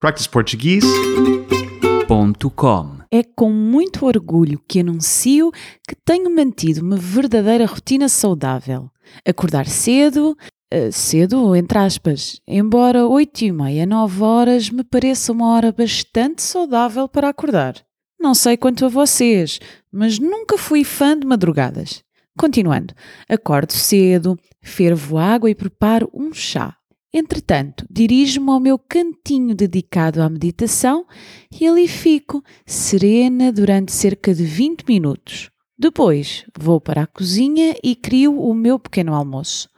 practiceportuguese.com É com muito orgulho que anuncio que tenho mantido uma verdadeira rotina saudável. Acordar cedo, eh, cedo entre aspas, embora oito e meia, nove horas me pareça uma hora bastante saudável para acordar. Não sei quanto a vocês, mas nunca fui fã de madrugadas. Continuando, acordo cedo, fervo água e preparo um chá. Entretanto, dirijo-me ao meu cantinho dedicado à meditação e ali fico, serena, durante cerca de 20 minutos. Depois, vou para a cozinha e crio o meu pequeno almoço.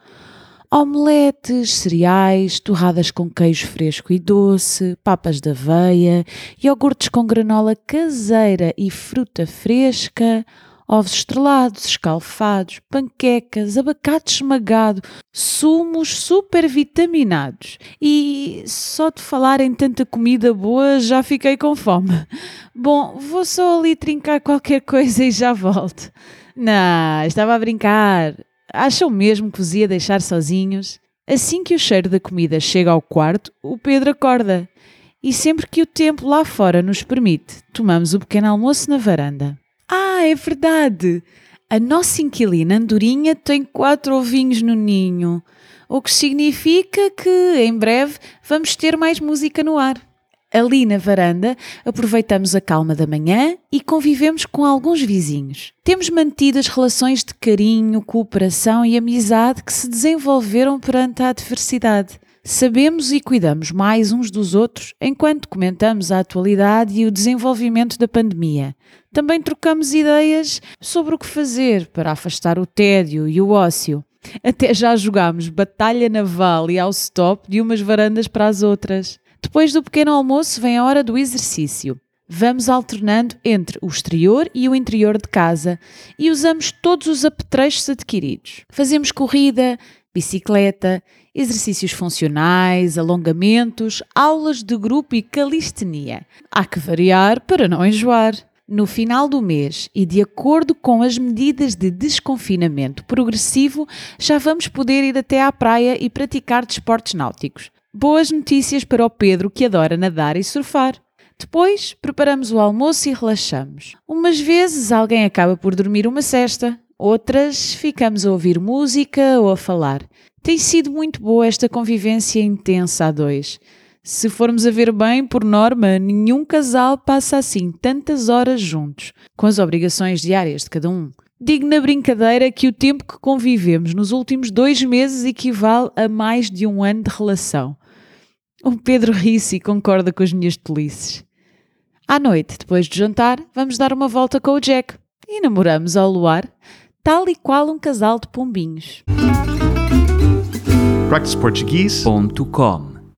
Omeletes, cereais, torradas com queijo fresco e doce, papas de aveia, iogurtes com granola caseira e fruta fresca, ovos estrelados, escalfados, panquecas, abacate esmagado, sumos super vitaminados. E só de falar em tanta comida boa já fiquei com fome. Bom, vou só ali trincar qualquer coisa e já volto. Não, estava a brincar. Acham mesmo que vos ia deixar sozinhos? Assim que o cheiro da comida chega ao quarto, o Pedro acorda. E sempre que o tempo lá fora nos permite, tomamos o pequeno almoço na varanda. É verdade! A nossa inquilina Andorinha tem quatro ovinhos no ninho, o que significa que em breve vamos ter mais música no ar. Ali na varanda, aproveitamos a calma da manhã e convivemos com alguns vizinhos. Temos mantido as relações de carinho, cooperação e amizade que se desenvolveram perante a adversidade. Sabemos e cuidamos mais uns dos outros enquanto comentamos a atualidade e o desenvolvimento da pandemia. Também trocamos ideias sobre o que fazer para afastar o tédio e o ócio. Até já jogámos batalha naval e ao stop de umas varandas para as outras. Depois do pequeno almoço vem a hora do exercício. Vamos alternando entre o exterior e o interior de casa e usamos todos os apetrechos adquiridos. Fazemos corrida, bicicleta, exercícios funcionais, alongamentos, aulas de grupo e calistenia. Há que variar para não enjoar. No final do mês e de acordo com as medidas de desconfinamento progressivo, já vamos poder ir até à praia e praticar desportos náuticos. Boas notícias para o Pedro que adora nadar e surfar. Depois, preparamos o almoço e relaxamos. Umas vezes alguém acaba por dormir uma cesta, outras ficamos a ouvir música ou a falar. Tem sido muito boa esta convivência intensa a dois. Se formos a ver bem, por norma, nenhum casal passa assim tantas horas juntos, com as obrigações diárias de cada um. Digo na brincadeira que o tempo que convivemos nos últimos dois meses equivale a mais de um ano de relação. O Pedro ri-se e concorda com as minhas tolices. À noite, depois de jantar, vamos dar uma volta com o Jack e namoramos ao luar, tal e qual um casal de pombinhos. practiceportuguese.com